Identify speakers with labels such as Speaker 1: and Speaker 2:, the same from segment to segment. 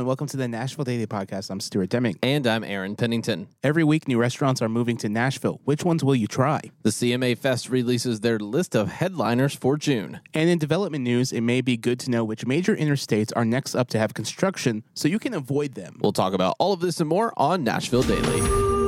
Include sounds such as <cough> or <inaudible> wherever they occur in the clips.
Speaker 1: and welcome to the Nashville Daily Podcast. I'm Stuart Deming.
Speaker 2: And I'm Aaron Pennington.
Speaker 1: Every week, new restaurants are moving to Nashville. Which ones will you try?
Speaker 2: The CMA Fest releases their list of headliners for June.
Speaker 1: And in development news, it may be good to know which major interstates are next up to have construction so you can avoid them.
Speaker 2: We'll talk about all of this and more on Nashville Daily.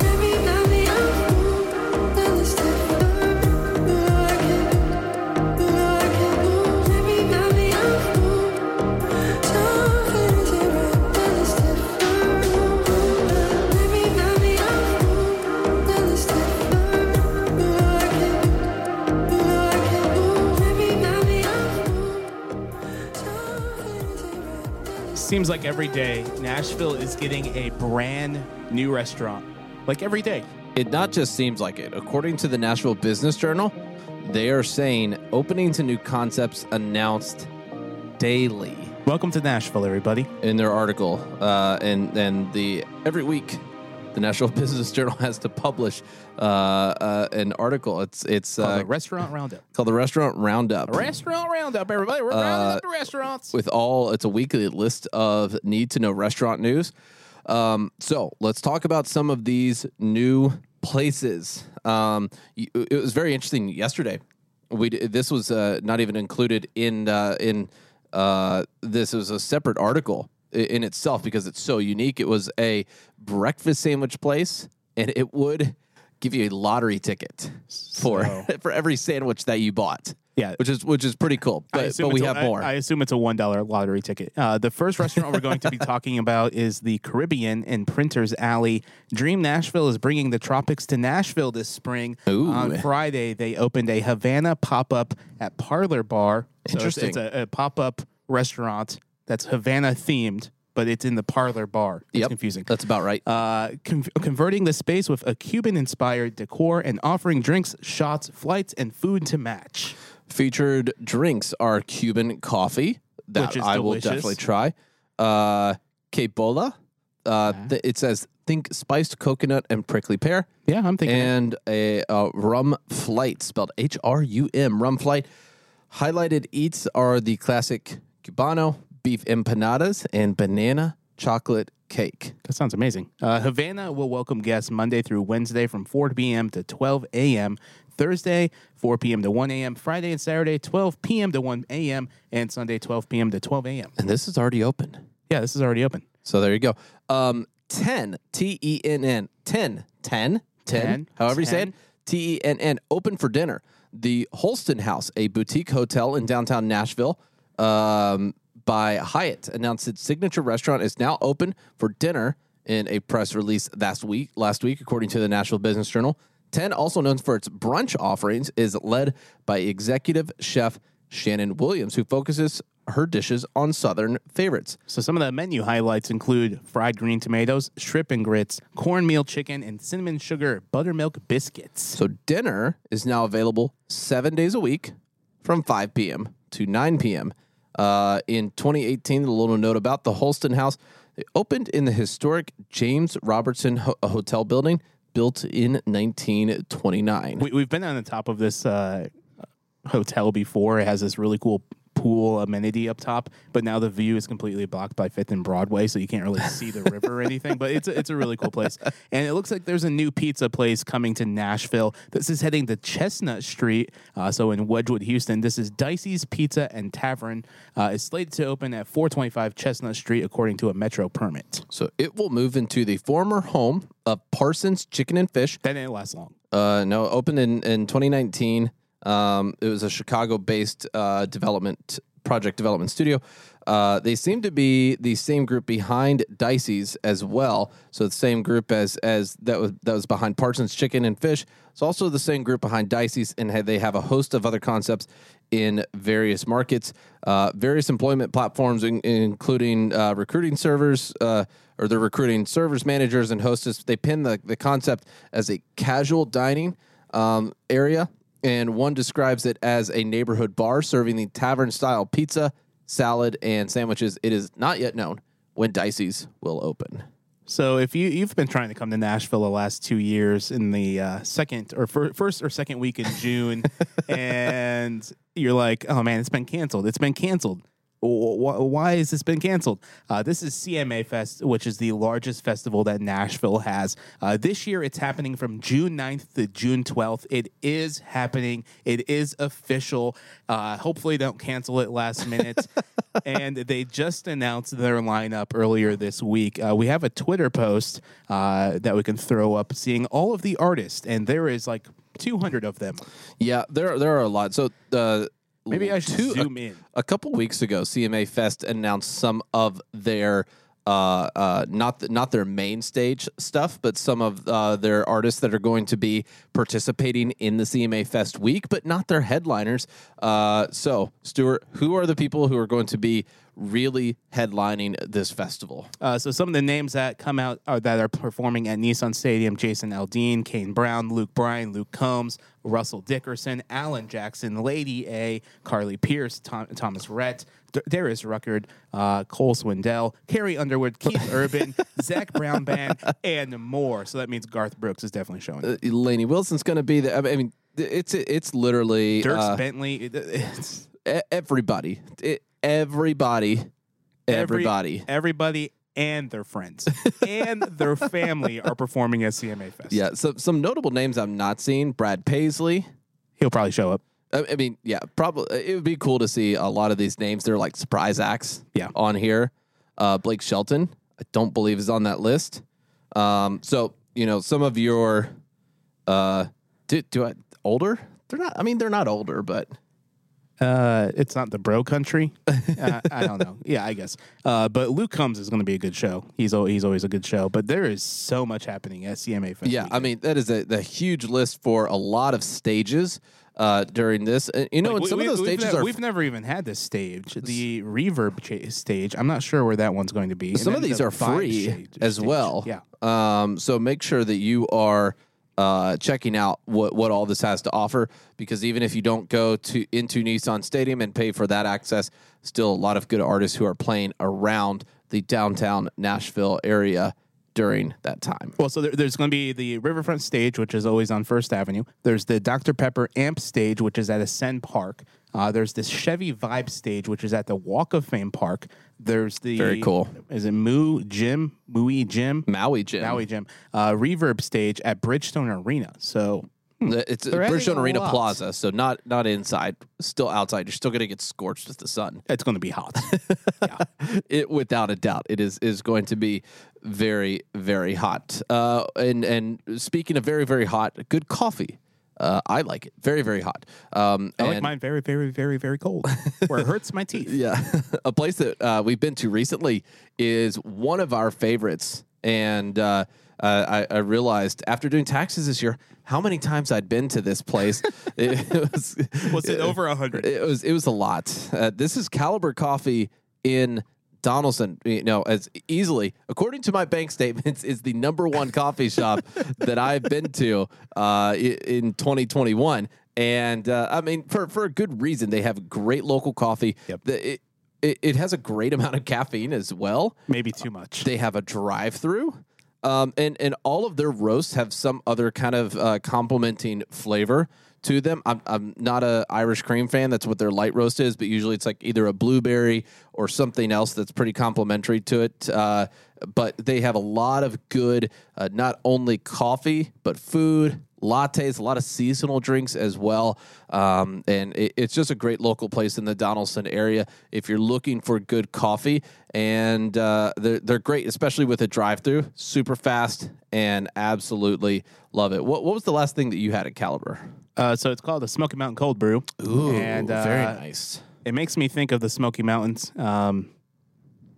Speaker 1: Seems like every day Nashville is getting a brand new restaurant. Like every day.
Speaker 2: It not just seems like it. According to the Nashville Business Journal, they are saying opening to new concepts announced daily
Speaker 1: Welcome to Nashville, everybody.
Speaker 2: in their article. Uh, and and the every week, the National <laughs> Business Journal has to publish uh, uh, an article. It's it's
Speaker 1: Called
Speaker 2: uh,
Speaker 1: the Restaurant Roundup.
Speaker 2: called the Restaurant Roundup.
Speaker 1: Restaurant Roundup, everybody. We're rounding up the restaurants.
Speaker 2: with all it's a weekly list of need to know restaurant news um, so let's talk about some of these new places um, it was very interesting yesterday we this was uh, not even included in uh, in uh, this was a separate article in itself because it's so unique it was a breakfast sandwich place and it would give you a lottery ticket for
Speaker 1: So- <laughs>
Speaker 2: for every sandwich that you bought
Speaker 1: Yeah.
Speaker 2: which is which is pretty cool but, but we
Speaker 1: it's a-
Speaker 2: have
Speaker 1: I-
Speaker 2: more
Speaker 1: I, assume it's a one dollar lottery ticket. Uh, the first restaurant we're going to be <laughs> talking about is the Caribbean in Printers Alley. Dream Nashville is bringing the tropics to Nashville this spring.
Speaker 2: Ooh.
Speaker 1: On Friday, they opened a Havana pop up at Parlor Bar. So it's-
Speaker 2: Interesting.
Speaker 1: It's, a, a pop up restaurant that's Havana themed, but it's in the Parlor Bar. It's
Speaker 2: Yep.
Speaker 1: confusing.
Speaker 2: That's about right.
Speaker 1: Uh, con- converting the space with a Cuban inspired decor and offering drinks, shots, flights, and food to match.
Speaker 2: Featured drinks are Cuban coffee that
Speaker 1: Which is
Speaker 2: I will
Speaker 1: delicious.
Speaker 2: definitely try. Uh, Bola. Uh, th- it says think spiced coconut and prickly pear,
Speaker 1: Yeah, I'm thinking.
Speaker 2: and a uh, rum flight spelled H R U M rum flight. Highlighted eats are the classic cubano, beef empanadas, and banana chocolate cake.
Speaker 1: That sounds amazing. Uh, Havana will welcome guests Monday through Wednesday from 4 p.m. to 12 a.m. Thursday, 4 p.m. to 1 a.m. Friday and Saturday, 12 p.m. to 1 a.m. And Sunday, 12 p.m. to 12 a.m.
Speaker 2: And this is already open.
Speaker 1: Yeah, this is already open.
Speaker 2: So there you go. Um, 10, T E N N, 10, 10, 10,
Speaker 1: 10,
Speaker 2: however you say it, T E N N, open for dinner. The Holston House, a boutique hotel in downtown Nashville um, by Hyatt, announced its signature restaurant is now open for dinner in a press release last week, last week, according to the Nashville Business Journal. 10, also known for its brunch offerings, is led by executive chef Shannon Williams, who focuses her dishes on Southern favorites.
Speaker 1: So some of the menu highlights include fried green tomatoes, shrimp and grits, cornmeal chicken, and cinnamon sugar buttermilk biscuits.
Speaker 2: So dinner is now available seven days a week from 5 p.m. to 9 p.m. Uh, in 2018, a little note about the Holston House. It opened in the historic James Robertson Ho- Hotel building, built in 1929.
Speaker 1: We, we've been on the top of this uh, hotel before. It has this really cool pool amenity up top, but now the view is completely blocked by Fifth and Broadway, so you can't really see the river or anything. But it's a, it's a really cool place, and it looks like there's a new pizza place coming to Nashville. This is heading to Chestnut Street, uh, so in Wedgewood, Houston. This is Dicey's Pizza and Tavern. Uh, it's slated to open at 425 Chestnut Street, according to a Metro permit.
Speaker 2: so it will move into the former home of Parsons Chicken and Fish.
Speaker 1: That didn't last long.
Speaker 2: Uh, no, opened in, in 2019. Um, it was a Chicago-based uh, development project development studio. Uh, they seem to be the same group behind Dicey's as well. So the same group as as that was that was behind Parsons Chicken and Fish. It's also the same group behind Dicey's, and they have a host of other concepts in various markets, uh, various employment platforms, in, including uh, recruiting servers. Uh, or they're recruiting servers, managers, and hostess. They pin the, the concept as a casual dining um, area, and one describes it as a neighborhood bar serving the tavern style pizza, salad, and sandwiches. It is not yet known when Dicey's will open.
Speaker 1: So if you you've been trying to come to Nashville the last two years in the uh, second or fir- first or second week in June, <laughs> and you're like, oh man, it's been canceled. It's been canceled. Wh- why has this been canceled? Uh, this is CMA Fest, which is the largest festival that Nashville has. Uh, this year, it's happening from June 9th to June 12th. It is happening. It is official. Uh, hopefully, don't cancel it last minute. <laughs> and they just announced their lineup earlier this week. Uh, we have a Twitter post uh, that we can throw up, seeing all of the artists, and there is like 200 of them.
Speaker 2: Yeah, there there are a lot. So uh,
Speaker 1: Maybe I should zoom in.
Speaker 2: A couple weeks ago, CMA Fest announced some of their uh, uh, not th- not their main stage stuff, but some of uh, their artists that are going to be participating in the CMA Fest week, but not their headliners. Uh, so, Stuart, who are the people who are going to be really headlining this festival?
Speaker 1: Uh, so some of the names that come out are that are performing at Nissan Stadium: Jason Aldean, Kane Brown, Luke Bryan, Luke Combs, Russell Dickerson, Alan Jackson, Lady A, Carly Pearce, Tom, Thomas Rhett, D- Darius Rucker, uh, Cole Swindell, Carrie Underwood, Keith <laughs> Urban, Zac Brown Band, and more. So that means Garth Brooks is definitely showing.
Speaker 2: Uh, Lainey Wilson's going to be there. I mean, it's it's literally
Speaker 1: Dierks
Speaker 2: uh,
Speaker 1: Bentley. It's
Speaker 2: everybody, It- everybody,
Speaker 1: every-
Speaker 2: everybody.
Speaker 1: everybody, and their friends <laughs> and their family are performing at CMA Fest.
Speaker 2: Yeah, so some notable names I'm not seeing: Brad Paisley.
Speaker 1: he'll probably show up.
Speaker 2: I I mean, yeah, probably it would be cool to see a lot of these names. They're like surprise acts.
Speaker 1: Yeah.
Speaker 2: on here. Uh, Blake Shelton, I don't believe is on that list. Um, so you know, some of your, uh, do, do I older? They're not. I mean, they're not older, but
Speaker 1: Uh, it's not the bro country. <laughs> uh, I don't know. Yeah, I guess. Uh, but Luke Combs is going to be a good show. He's al- he's always a good show. But there is so much happening at CMA Fest.
Speaker 2: yeah, I mean that is a, a huge list for a lot of stages uh, during this. And, you know, and some of those stages
Speaker 1: we've, ne-
Speaker 2: are
Speaker 1: we've never even had this stage, the reverb cha- stage. I'm not sure where that one's going to be. And
Speaker 2: some of these
Speaker 1: the
Speaker 2: are free
Speaker 1: stage-
Speaker 2: as
Speaker 1: stage.
Speaker 2: well.
Speaker 1: Yeah.
Speaker 2: Um, so make sure that you are uh, checking out what, what all this has to offer. Because even if you don't go to into Nissan Stadium and pay for that access, still a lot of good artists who are playing around the downtown Nashville area during that time.
Speaker 1: Well, so there, there's going to be the Riverfront stage, which is always on First Avenue. There's the Dr. Pepper Amp stage, which is at Ascend Park. Uh, there's this Chevy Vibe stage, which is at the Walk of Fame Park. There's the
Speaker 2: Very cool.
Speaker 1: Is it Moo Gym? Mooey Gym?
Speaker 2: Maui Jim.
Speaker 1: Maui Jim. Uh, Reverb stage at Bridgestone Arena. So
Speaker 2: It's
Speaker 1: They're
Speaker 2: Bridgestone Arena
Speaker 1: lot.
Speaker 2: Plaza, so not not inside, still outside. You're still going to get scorched with the sun.
Speaker 1: it's going to be hot. <laughs>
Speaker 2: it without a doubt it is is going to be very very hot uh and and speaking of very very hot good coffee uh i like it very very hot um
Speaker 1: I like mine very, very, very, very cold, where it hurts my teeth. <laughs>
Speaker 2: yeah <laughs> a place that uh we've been to recently is one of our favorites and uh uh, I, I realized after doing taxes this year how many times I'd been to this place. <laughs> it was,
Speaker 1: Was it over a hundred?
Speaker 2: it was it was a lot. Uh, this is Caliber Coffee in Donelson. You know, as easily according to my bank statements, <laughs> is the number one coffee shop <laughs> that I've been to uh, in 2021. And uh, I mean, for for a good reason. They have great local coffee.
Speaker 1: Yep.
Speaker 2: The- it, it, it has a great amount of caffeine as well.
Speaker 1: Maybe too much.
Speaker 2: They have a drive-through, um, and and all of their roasts have some other kind of uh, complementing flavor to them. I'm I'm not a Irish cream fan. That's what their light roast is, but usually it's like either a blueberry or something else that's pretty complementary to it. Uh, but they have a lot of good, uh, not only coffee but food, lattes, a lot of seasonal drinks as well. Um, and it, it's just a great local place in the Donelson area if you're looking for good coffee. And uh, they're, they're great, especially with a drive through, super fast, and absolutely love it. What, what was the last thing that you had at Caliber?
Speaker 1: Uh, so it's called the Smoky Mountain Cold Brew. and uh,
Speaker 2: very nice.
Speaker 1: It makes me think of the Smoky Mountains. Um,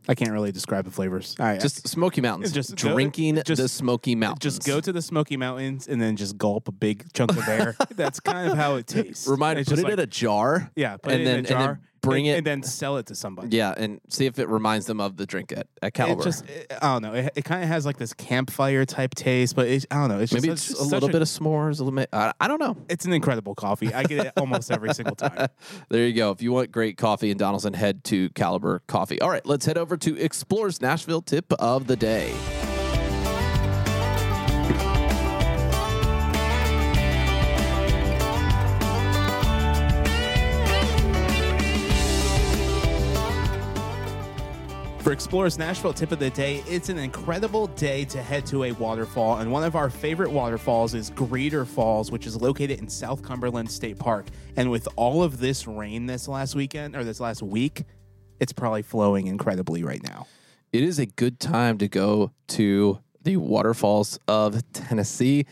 Speaker 1: I can't really describe the flavors. I,
Speaker 2: Just Smoky Mountains.
Speaker 1: Just go-
Speaker 2: drinking
Speaker 1: just-
Speaker 2: the Smoky Mountains.
Speaker 1: just go to the Smoky Mountains and then just gulp a big chunk of air. <laughs> That's kind of how it tastes.
Speaker 2: Remind,
Speaker 1: It's
Speaker 2: put
Speaker 1: just
Speaker 2: it in a jar.
Speaker 1: yeah, put
Speaker 2: and
Speaker 1: it
Speaker 2: then,
Speaker 1: in a
Speaker 2: and
Speaker 1: jar,
Speaker 2: then bring
Speaker 1: and,
Speaker 2: it.
Speaker 1: and then sell it to somebody.
Speaker 2: yeah, and see if it reminds them of the drink at, at Caliber.
Speaker 1: It just, it, I don't know. It, it kind of has like this campfire type taste, but it, I don't know. It's
Speaker 2: Maybe
Speaker 1: such-
Speaker 2: it's a little bit of s'mores, a little bit. I, I don't know.
Speaker 1: It's an incredible coffee. I get it <laughs> almost every single time. <laughs>
Speaker 2: There you go. If you want great coffee in Donelson, head to Caliber Coffee. All right, let's head over to Explorers Nashville tip of the day.
Speaker 1: For Explorers Nashville tip of the day, it's an incredible day to head to a waterfall, and one of our favorite waterfalls is Greeter Falls, which is located in South Cumberland State Park. And with all of this rain this last weekend or this last week, it's probably flowing incredibly right now.
Speaker 2: It is a good time to go to the waterfalls of Tennessee.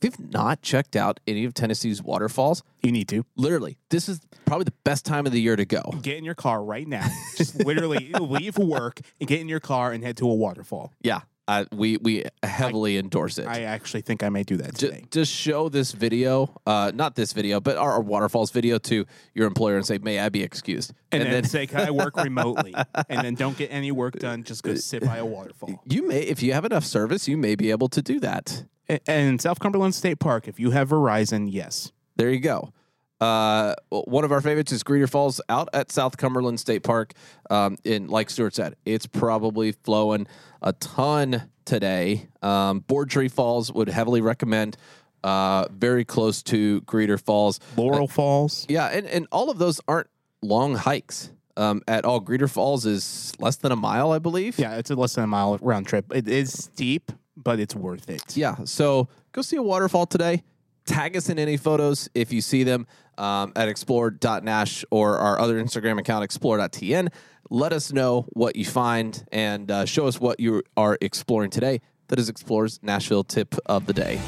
Speaker 2: If you've not checked out any of Tennessee's waterfalls,
Speaker 1: You need to
Speaker 2: literally, this is probably the best time of the year to go.
Speaker 1: get in your car right now. Just literally <laughs> leave work and get in your car and head to a waterfall.
Speaker 2: Yeah, uh, we we heavily endorse it.
Speaker 1: I actually think I may do that today.
Speaker 2: just show this video, uh, not this video, but our, our waterfalls video to your employer and say, "May I be excused?"
Speaker 1: and, then, say, "Can I work <laughs> remotely?" and then don't get any work done. Just go sit by a waterfall.
Speaker 2: you may, if you have enough service, you may be able to do that.
Speaker 1: And South Cumberland State Park, if you have Verizon, yes.
Speaker 2: There you go. Uh, one of our favorites is Greeter Falls out at South Cumberland State Park. Um, and like Stuart said, it's probably flowing a ton today. Um, Board Tree Falls would heavily recommend. Uh, very close to Greeter Falls.
Speaker 1: Laurel Falls.
Speaker 2: Yeah, and, and all of those aren't long hikes um, at all. Greeter Falls is less than a mile, I believe.
Speaker 1: Yeah, it's a less than a mile round trip. It is steep, but it's worth it.
Speaker 2: Yeah. So go see a waterfall today. Tag us in any photos if you see them um, at explore.nash or our other Instagram account, explore.tn. Let us know what you find and uh, show us what you are exploring today. That is Explores Nashville tip of the day.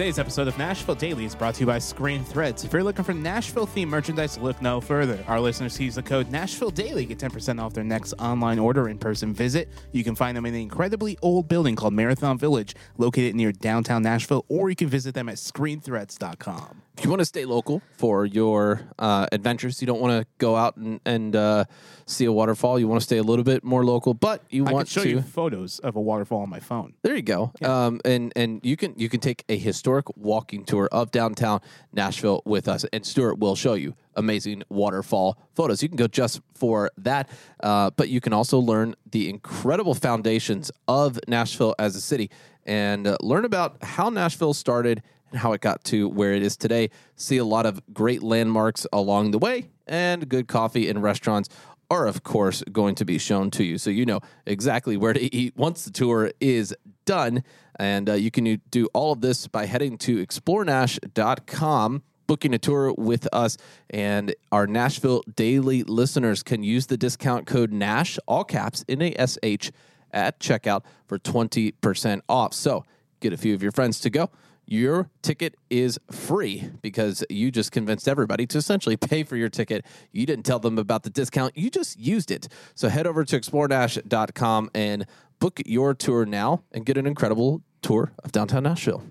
Speaker 1: Today's episode of Nashville Daily is brought to you by Screen Threads. If you're looking for Nashville themed merchandise, look no further. Our listeners use the code Nashville Daily get 10% off their next online order or in person visit. You can find them in the incredibly old building called Marathon Village, located near downtown Nashville, or you can visit them at screenthreads.com.
Speaker 2: If you want to stay local for your uh, adventures, you don't want to go out and, and uh, see a waterfall. You want to stay a little bit more local, but you
Speaker 1: I
Speaker 2: want
Speaker 1: can show
Speaker 2: to.
Speaker 1: you photos of a waterfall on my phone.
Speaker 2: There you go. Um, and and you can you can take a historic walking tour of downtown Nashville with us, and Stuart will show you amazing waterfall photos. You can go just for that, uh, but you can also learn the incredible foundations of Nashville as a city, and uh, learn about how Nashville started and how it got to where it is today. See a lot of great landmarks along the way, and good coffee and restaurants are, of course, going to be shown to you. So you know exactly where to eat once the tour is done. And uh, you can do all of this by heading to explorenash.com, booking a tour with us. And our Nashville Daily listeners can use the discount code NASH, all caps, N A S H, at checkout for 20% off. So get a few of your friends to go your ticket is free because you just convinced everybody to essentially <laughs> pay for your ticket. You didn't tell them about the discount, you just used it. So head over to explorenash.com and book your tour now and get an incredible tour of downtown Nashville.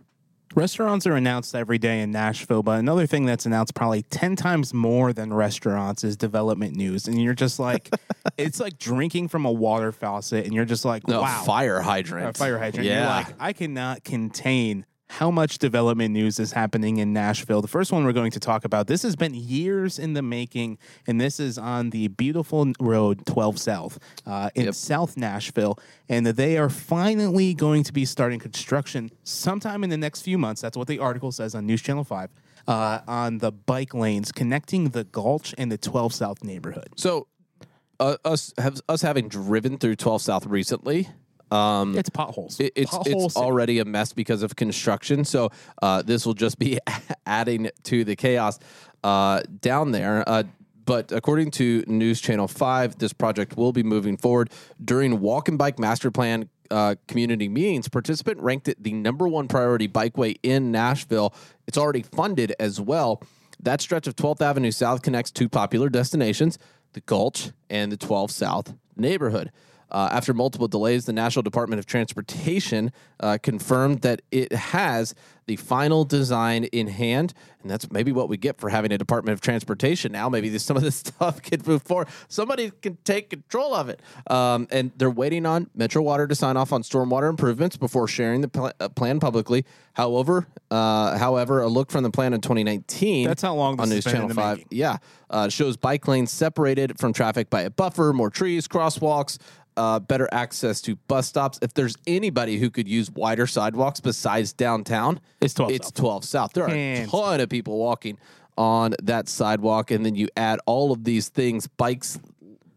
Speaker 1: Restaurants are announced every day in Nashville, but another thing that's announced probably 10 times more than restaurants is development news. And you're just like, <laughs> it's like drinking from a water faucet, and you're just like,
Speaker 2: No,
Speaker 1: wow.
Speaker 2: fire hydrant.
Speaker 1: a fire hydrant.
Speaker 2: Yeah.
Speaker 1: You're like, I cannot contain how much development news is happening in Nashville. The first one we're going to talk about, this has been years in the making, and this is on the beautiful road 12 South uh, in
Speaker 2: Yep.
Speaker 1: South Nashville. And they are finally going to be starting construction sometime in the next few months. That's what the article says on News Channel 5. Uh, on the bike lanes connecting the Gulch and the 12 South neighborhood.
Speaker 2: so, uh, us have us having driven through 12 South recently, um,
Speaker 1: It's potholes.
Speaker 2: It, it's
Speaker 1: Pothole
Speaker 2: it's already a mess because of construction. So uh, this will just be <laughs> adding to the chaos uh, down there. Uh, but according to News Channel Five, this project will be moving forward during Walk and Bike Master Plan. Uh, community meetings, participant ranked it the number one priority bikeway in Nashville. It's already funded as well. That stretch of 12th Avenue South connects two popular destinations, the Gulch and the 12 South neighborhood. Uh, after multiple delays, the Nashville Department of Transportation uh, confirmed that it has the final design in hand, and that's maybe what we get for having a Department of Transportation now. Maybe this, some of this <laughs> stuff can move forward. Somebody can take control of it, um, and they're waiting on Metro Water to sign off on stormwater improvements before sharing the pl- uh, plan publicly. However, uh, however, a look from the plan in 2019
Speaker 1: That's how long
Speaker 2: on News Channel Five.
Speaker 1: making.
Speaker 2: Yeah, uh, shows bike lanes separated from traffic by a buffer, more trees, crosswalks. Uh, better access to bus stops. If there's anybody who could use wider sidewalks besides downtown,
Speaker 1: It's 12
Speaker 2: It's
Speaker 1: South.
Speaker 2: 12 South. There are
Speaker 1: Hands
Speaker 2: a ton of people walking on that sidewalk, and then you add all of these things, bikes,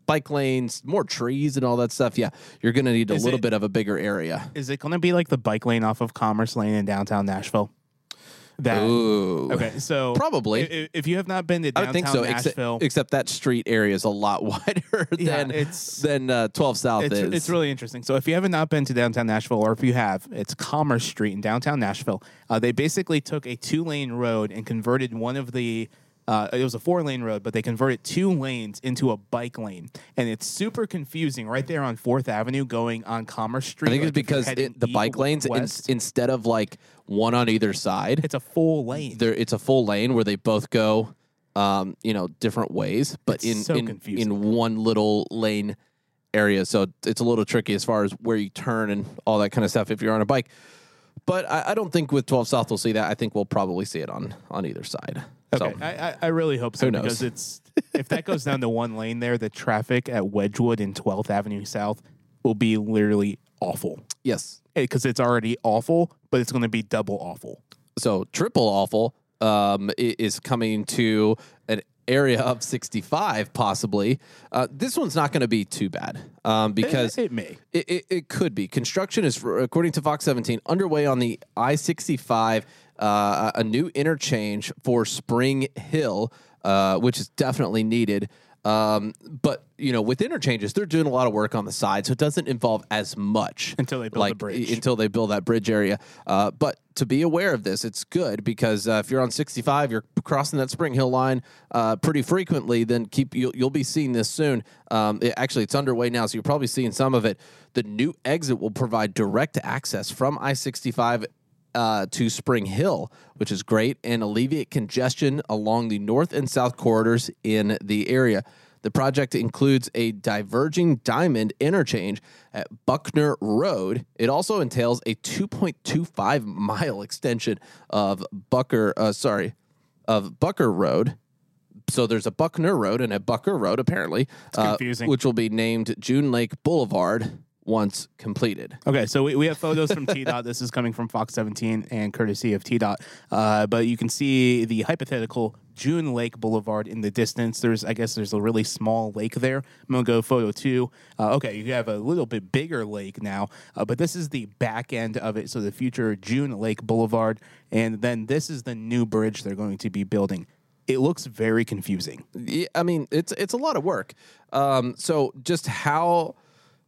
Speaker 2: bike lanes, more trees, and all that stuff. Yeah, you're going to need a
Speaker 1: Is
Speaker 2: little
Speaker 1: it-
Speaker 2: bit of a bigger area.
Speaker 1: Is it going to be like the bike lane off of Commerce Lane in downtown Nashville? That
Speaker 2: Ooh,
Speaker 1: okay. So <laughs>
Speaker 2: Probably.
Speaker 1: i- i- if you have not been to
Speaker 2: I
Speaker 1: downtown
Speaker 2: think so. Except,
Speaker 1: Nashville,
Speaker 2: except that street area is a lot <laughs> wider
Speaker 1: Yeah,
Speaker 2: than
Speaker 1: it's-
Speaker 2: than uh, 12 South
Speaker 1: it's,
Speaker 2: is.
Speaker 1: it's really interesting. So if you have not been to downtown Nashville, or if you have, it's Commerce Street in downtown Nashville. Uh, they basically took a two lane road and converted one of the. Uh, it was a four lane road, but they converted two lanes into a bike lane, and it's super confusing right there on Fourth Avenue going on Commerce Street.
Speaker 2: I think it's
Speaker 1: like you're
Speaker 2: because it, the bike lanes, in, instead of like one on either side,
Speaker 1: it's a full lane.
Speaker 2: there it's a full lane where they both go, um, you know, different ways, but
Speaker 1: It's
Speaker 2: in
Speaker 1: so
Speaker 2: in, in one little lane area. So it's a little tricky as far as where you turn and all that kind of stuff if you're on a bike. But I, I don't think with 12 South we'll see that. I think we'll probably see it on on either side.
Speaker 1: Okay,
Speaker 2: So
Speaker 1: I, I, I really hope so
Speaker 2: Who knows?
Speaker 1: because it's if that goes down to one lane there, the traffic at Wedgewood and 12th Avenue South will be literally awful
Speaker 2: yes,
Speaker 1: because it's already awful, but it's going to be double awful.
Speaker 2: so triple awful um, is coming to an area of 65 possibly. Uh, this one's not going to be too bad um, because
Speaker 1: it, it may.
Speaker 2: It, it, it could be. Construction is, according to Fox 17, underway on the I 65, uh, a new interchange for Spring Hill, uh, which is definitely needed. Um, but, you know, with interchanges, they're doing a lot of work on the side, so it doesn't involve as much
Speaker 1: Until they build the bridge.
Speaker 2: Until they build that bridge area. Uh, but to be aware of this, it's good because uh, if you're on 65, you're crossing that Spring Hill line uh, pretty frequently. Then keep you'll, you'll be seeing this soon. Um, it- actually, it's underway now, so you're probably seeing some of it. The new exit will provide direct access from I-65 uh, to Spring Hill, which is great, and alleviate congestion along the north and south corridors in the area. The project includes a diverging diamond interchange at Buckner Road. It also entails a 2.25 mile extension of Bucker, uh, sorry, of Bucker Road. So there's a Buckner Road and a Bucker Road, apparently, uh,
Speaker 1: confusing.
Speaker 2: which will be named June Lake Boulevard once completed.
Speaker 1: Okay, so we, we have photos from T Dot. This is coming from Fox 17 and courtesy of T Dot. Uh, but you can see the hypothetical June Lake Boulevard in the distance. There's, I guess, there's a really small lake there. I'm gonna go photo two. Uh, okay, you have a little bit bigger lake now, uh, but this is the back end of it. So the future June Lake Boulevard, and then this is the new bridge they're going to be building. It looks very confusing.
Speaker 2: Yeah, I mean, it's it's a lot of work. Um, so just how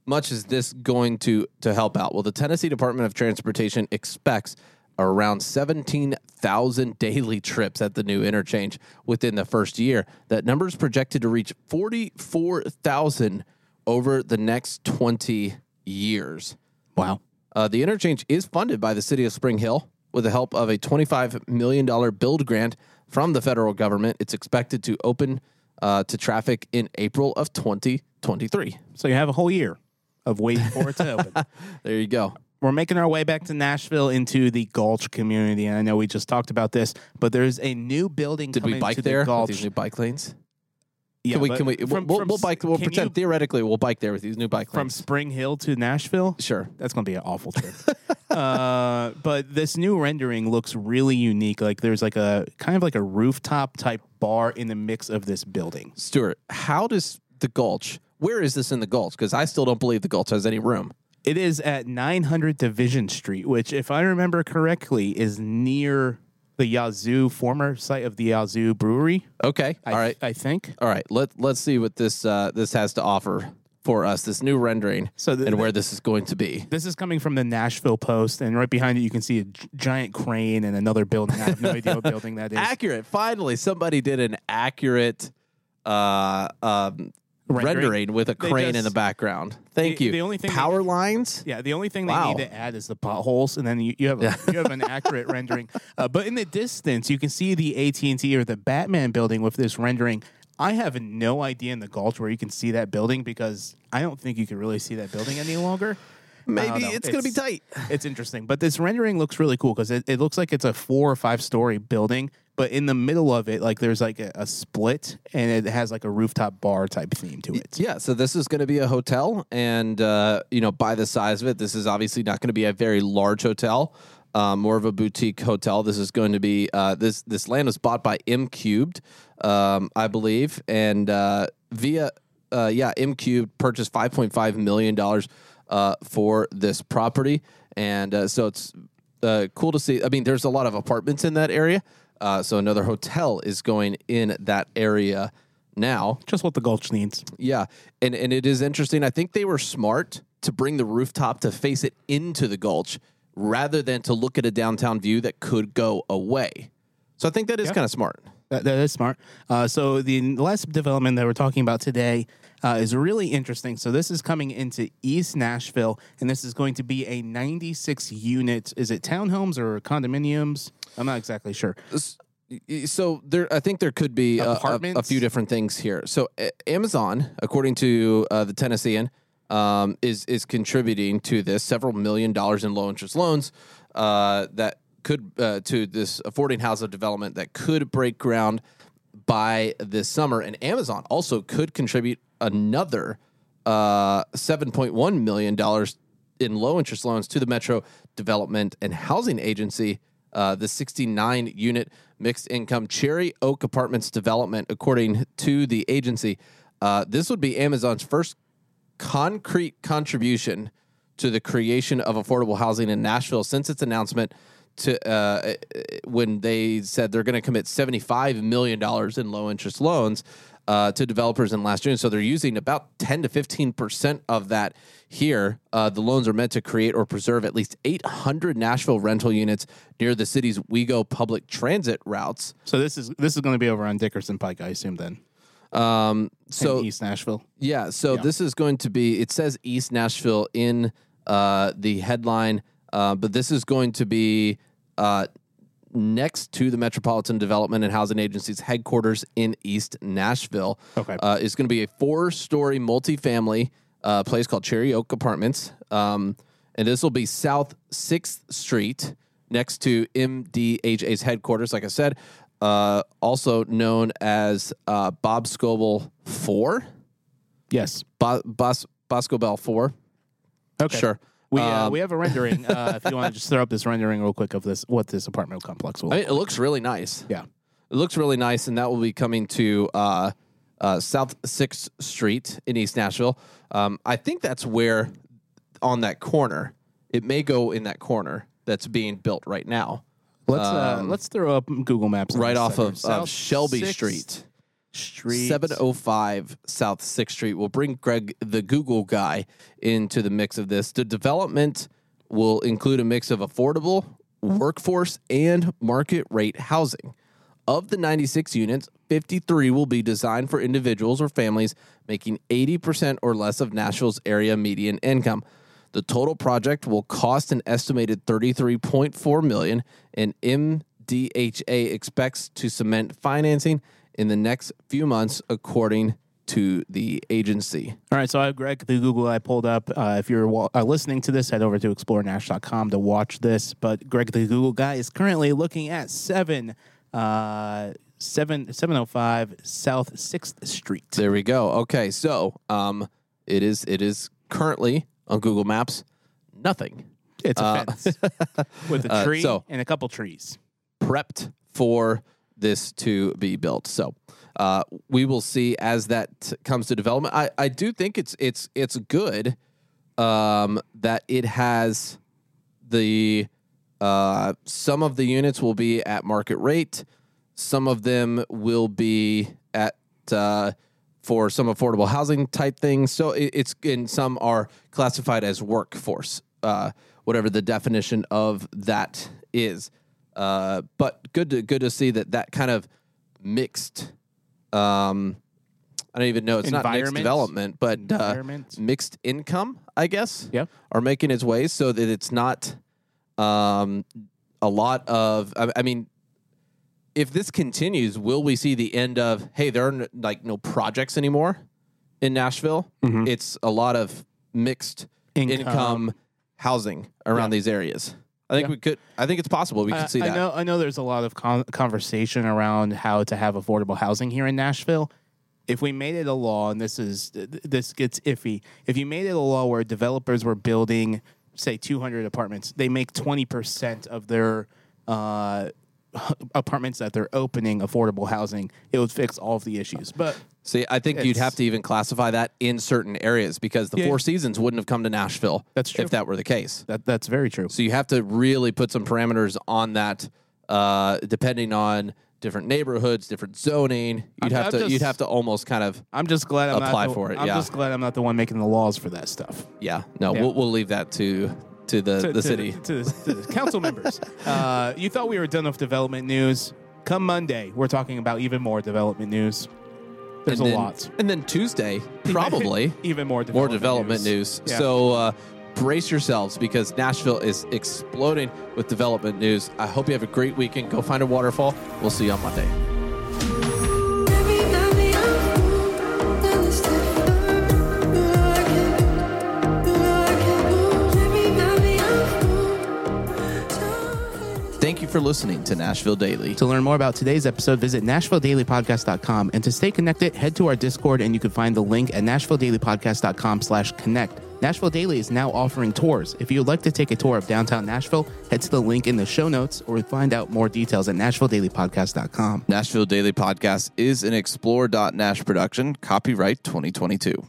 Speaker 2: much is this going to to help out? Well, the Tennessee Department of Transportation expects around 17,000 daily trips at the new interchange within the first year. That number is projected to reach 44,000 over the next 20 years.
Speaker 1: Wow.
Speaker 2: Uh, the interchange is funded by the city of Spring Hill with the help of a $25 million build grant from the federal government. It's expected to open uh, to traffic in April of 2023.
Speaker 1: So you have a whole year of waiting for it to open. <laughs>
Speaker 2: There you go.
Speaker 1: we're making our way back to Nashville into the Gulch community, and I know we just talked about this, but there's a new building.
Speaker 2: Did we bike
Speaker 1: to
Speaker 2: there
Speaker 1: The
Speaker 2: with
Speaker 1: Gulch.
Speaker 2: these new bike lanes?
Speaker 1: yeah,
Speaker 2: Can we? Can we?
Speaker 1: from-
Speaker 2: we'll,
Speaker 1: from
Speaker 2: we'll bike. We'll pretend
Speaker 1: you-
Speaker 2: theoretically we'll bike there with these new bike
Speaker 1: from. Spring Hill to Nashville.
Speaker 2: Sure.
Speaker 1: That's going to be an awful trip. <laughs> uh, but this new rendering looks really unique. Like there's like a kind of like a rooftop type bar in the mix of this building.
Speaker 2: Stuart, how does the Gulch? Where is this in the Gulch? Because I still don't believe the Gulch has any room.
Speaker 1: It is at 900 Division Street, which, if I remember correctly, is near the Yazoo former site of the Yazoo Brewery.
Speaker 2: Okay.
Speaker 1: I,
Speaker 2: All right.
Speaker 1: I think.
Speaker 2: All right. Let Let's see what this uh, this has to offer for us. This new rendering
Speaker 1: So the-
Speaker 2: and
Speaker 1: the-
Speaker 2: where this is going to be.
Speaker 1: This is coming from the Nashville Post, and right behind it, you can see a giant crane and another building. I have no idea what <laughs> building that is.
Speaker 2: accurate. Finally, somebody did an accurate uh, um,
Speaker 1: Rendering?
Speaker 2: rendering. with a crane in the background. Thank
Speaker 1: the-
Speaker 2: you.
Speaker 1: the only thing they-
Speaker 2: power lines.
Speaker 1: Yeah, the only thing
Speaker 2: Wow.
Speaker 1: they need to add is the potholes, and then you, you have a, you have an accurate rendering. <laughs> Uh, but in the distance, you can see the AT and T or the Batman building with this rendering. I have no idea in the Gulch where you can see that building because I don't think you can really see that building any longer.
Speaker 2: Maybe it's, going to be tight.
Speaker 1: It's interesting, but this rendering looks really cool because it, it looks like it's a four or five story building but in the middle of it, like there's like a, a split, and it has like a rooftop bar type theme to it.
Speaker 2: Yeah, so this is going to be a hotel, and uh, you know, by the size of it, this is obviously not going to be a very large hotel, um, more of a boutique hotel. This is going to be uh, this this land was bought by M Cubed, um, I believe, and uh, via uh, yeah, M Cubed purchased five point five million dollars uh, for this property, and uh, so it's uh, cool to see. I mean, there's a lot of apartments in that area, uh, so another hotel is going in that area now.
Speaker 1: Just what the Gulch needs.
Speaker 2: Yeah, and and it is interesting. I think they were smart to bring the rooftop to face it into the gulch rather than to look at a downtown view that could go away. So I think that is kind of smart.
Speaker 1: That, that is smart. Uh, so the last development that we're talking about today uh, is really interesting. So this is coming into East Nashville, and this is going to be a 96 unit. Is it townhomes or condominiums? I'm not exactly sure.
Speaker 2: So there, I think there could be a, a, a few different things here. So uh, Amazon, according to uh, the Tennessean, um, is is contributing to this several million dollars in low interest loans uh, that could uh, to this affording housing development that could break ground by this summer. And Amazon also could contribute another uh, seven point one million dollars in low interest loans to the Metro Development and Housing Agency. Uh, the 69 unit mixed income Cherry Oak Apartments development, according to the agency. Uh, this would be Amazon's first concrete contribution to the creation of affordable housing in Nashville since its announcement to uh, when they said they're going to commit $75 million in low interest loans uh, to developers in last June. So they're using about 10 to 15% of that here. Uh, the loans are meant to create or preserve at least 800 Nashville rental units near the city's WeGo public transit routes.
Speaker 1: So this is this is going to be over on Dickerson Pike, I assume. Then
Speaker 2: Um,
Speaker 1: so
Speaker 2: so
Speaker 1: East Nashville.
Speaker 2: Yeah, so this is going to be. It says East Nashville in uh, the headline, uh, but this is going to be uh, next to the Metropolitan Development and Housing Agency's headquarters in East Nashville.
Speaker 1: Okay.
Speaker 2: uh, it's going to be a four-story multifamily uh, place called Cherry Oak Apartments, um, and this will be South Sixth Street next to MDHA's headquarters. Like I said. Uh, also known as uh, Bob Scoble Four.
Speaker 1: Yes.
Speaker 2: Bo- Bos- Boscobel 4.
Speaker 1: Okay.
Speaker 2: Sure.
Speaker 1: We uh,
Speaker 2: Um,
Speaker 1: we have a rendering. Uh, if you want to <laughs> just throw up this rendering real quick of this, what this apartment complex will.
Speaker 2: I mean, it looks really nice.
Speaker 1: yeah.
Speaker 2: It looks really nice, and that will be coming to uh, uh, South 6th Street in East Nashville. Um, I think that's where, on that corner, it may go in that corner that's being built right now,
Speaker 1: Let's uh, let's throw up Google Maps.
Speaker 2: right off of, of Shelby
Speaker 1: Sixth
Speaker 2: Street.
Speaker 1: Street.
Speaker 2: 705 South 6th Street. We'll bring Greg, the Google guy, into the mix of this. The development will include a mix of affordable, workforce, and market rate housing. Of the 96 units, 53 will be designed for individuals or families making 80% or less of Nashville's area median income. The total project will cost an estimated 33.4 million and MDHA expects to cement financing in the next few months according to the agency.
Speaker 1: All right, so I have Greg the Google I pulled up. Uh, if you're wa- uh, listening to this, head over to explorenash.com to watch this. But Greg the Google guy is currently looking at seven, uh, seven, seven oh five South Sixth Street.
Speaker 2: There we go. Okay, so um it is it is currently on Google Maps nothing.
Speaker 1: It's a fence <laughs> with a
Speaker 2: uh,
Speaker 1: tree
Speaker 2: so-
Speaker 1: and a couple trees.
Speaker 2: prepped for this to be built. So uh, we will see as that comes to development. I, I do think it's it's it's good um, that it has the uh, some of the units will be at market rate. Some of them will be at uh, for some affordable housing type things. So it, it's and some are classified as workforce, uh, whatever the definition of that is. Uh, but good to good to see that that kind of mixed. Um, I don't even know. It's not mixed development, but uh, mixed income, I guess.
Speaker 1: Yep.
Speaker 2: Are making its way so that it's not um, a lot of. I, I mean, if this continues, will we see the end of? Hey, there are n- like no projects anymore in Nashville. It's a lot of mixed income,
Speaker 1: Income.
Speaker 2: housing around these areas. I think
Speaker 1: Yeah.
Speaker 2: we could. I think it's possible we could
Speaker 1: I-
Speaker 2: see
Speaker 1: I
Speaker 2: that.
Speaker 1: know. I know. There's a lot of con- conversation around how to have affordable housing here in Nashville. If we made it a law, and this is this gets iffy. If you made it a law where developers were building, say, 200 apartments, they make 20 percent of their uh, apartments that they're opening affordable housing. It would fix all of the issues. But
Speaker 2: See, I think you'd have to even classify that in certain areas because the
Speaker 1: Yeah.
Speaker 2: Four Seasons wouldn't have come to Nashville.
Speaker 1: That's true.
Speaker 2: if that were the case.
Speaker 1: that that's very true.
Speaker 2: So you have to really put some parameters on that, uh, depending on different neighborhoods, different zoning. You'd
Speaker 1: I'm-
Speaker 2: have
Speaker 1: I'm
Speaker 2: to.
Speaker 1: just-
Speaker 2: you'd have to almost kind of.
Speaker 1: I'm just glad I'm
Speaker 2: Apply
Speaker 1: not the,
Speaker 2: for it,
Speaker 1: I'm
Speaker 2: yeah.
Speaker 1: just glad I'm not the one making the laws for that stuff.
Speaker 2: Yeah. No,
Speaker 1: Yeah.
Speaker 2: We'll, we'll leave that to to the
Speaker 1: to,
Speaker 2: the
Speaker 1: to-
Speaker 2: city.
Speaker 1: to, to the council members. <laughs> Uh, you thought we were done with development news. Come Monday, we're talking about even more development news. There's
Speaker 2: and
Speaker 1: a
Speaker 2: then,
Speaker 1: lot.
Speaker 2: And then Tuesday, probably <laughs>
Speaker 1: even more
Speaker 2: more
Speaker 1: development
Speaker 2: development news.
Speaker 1: Yeah.
Speaker 2: So uh, brace yourselves because Nashville is exploding with development news. I hope you have a great weekend. Go find a waterfall. We'll see you on Monday. For listening to Nashville Daily.
Speaker 1: To learn more about today's episode, visit NashvilleDailyPodcast.com. And to stay connected, head to our Discord and you can find the link at NashvilleDailyPodcast.com slash connect. Nashville Daily is now offering tours. If you would like to take a tour of downtown Nashville, head to the link in the show notes or find out more details at NashvilleDailyPodcast.com.
Speaker 2: Nashville Daily Podcast is an Explore.Nash production, copyright 2022.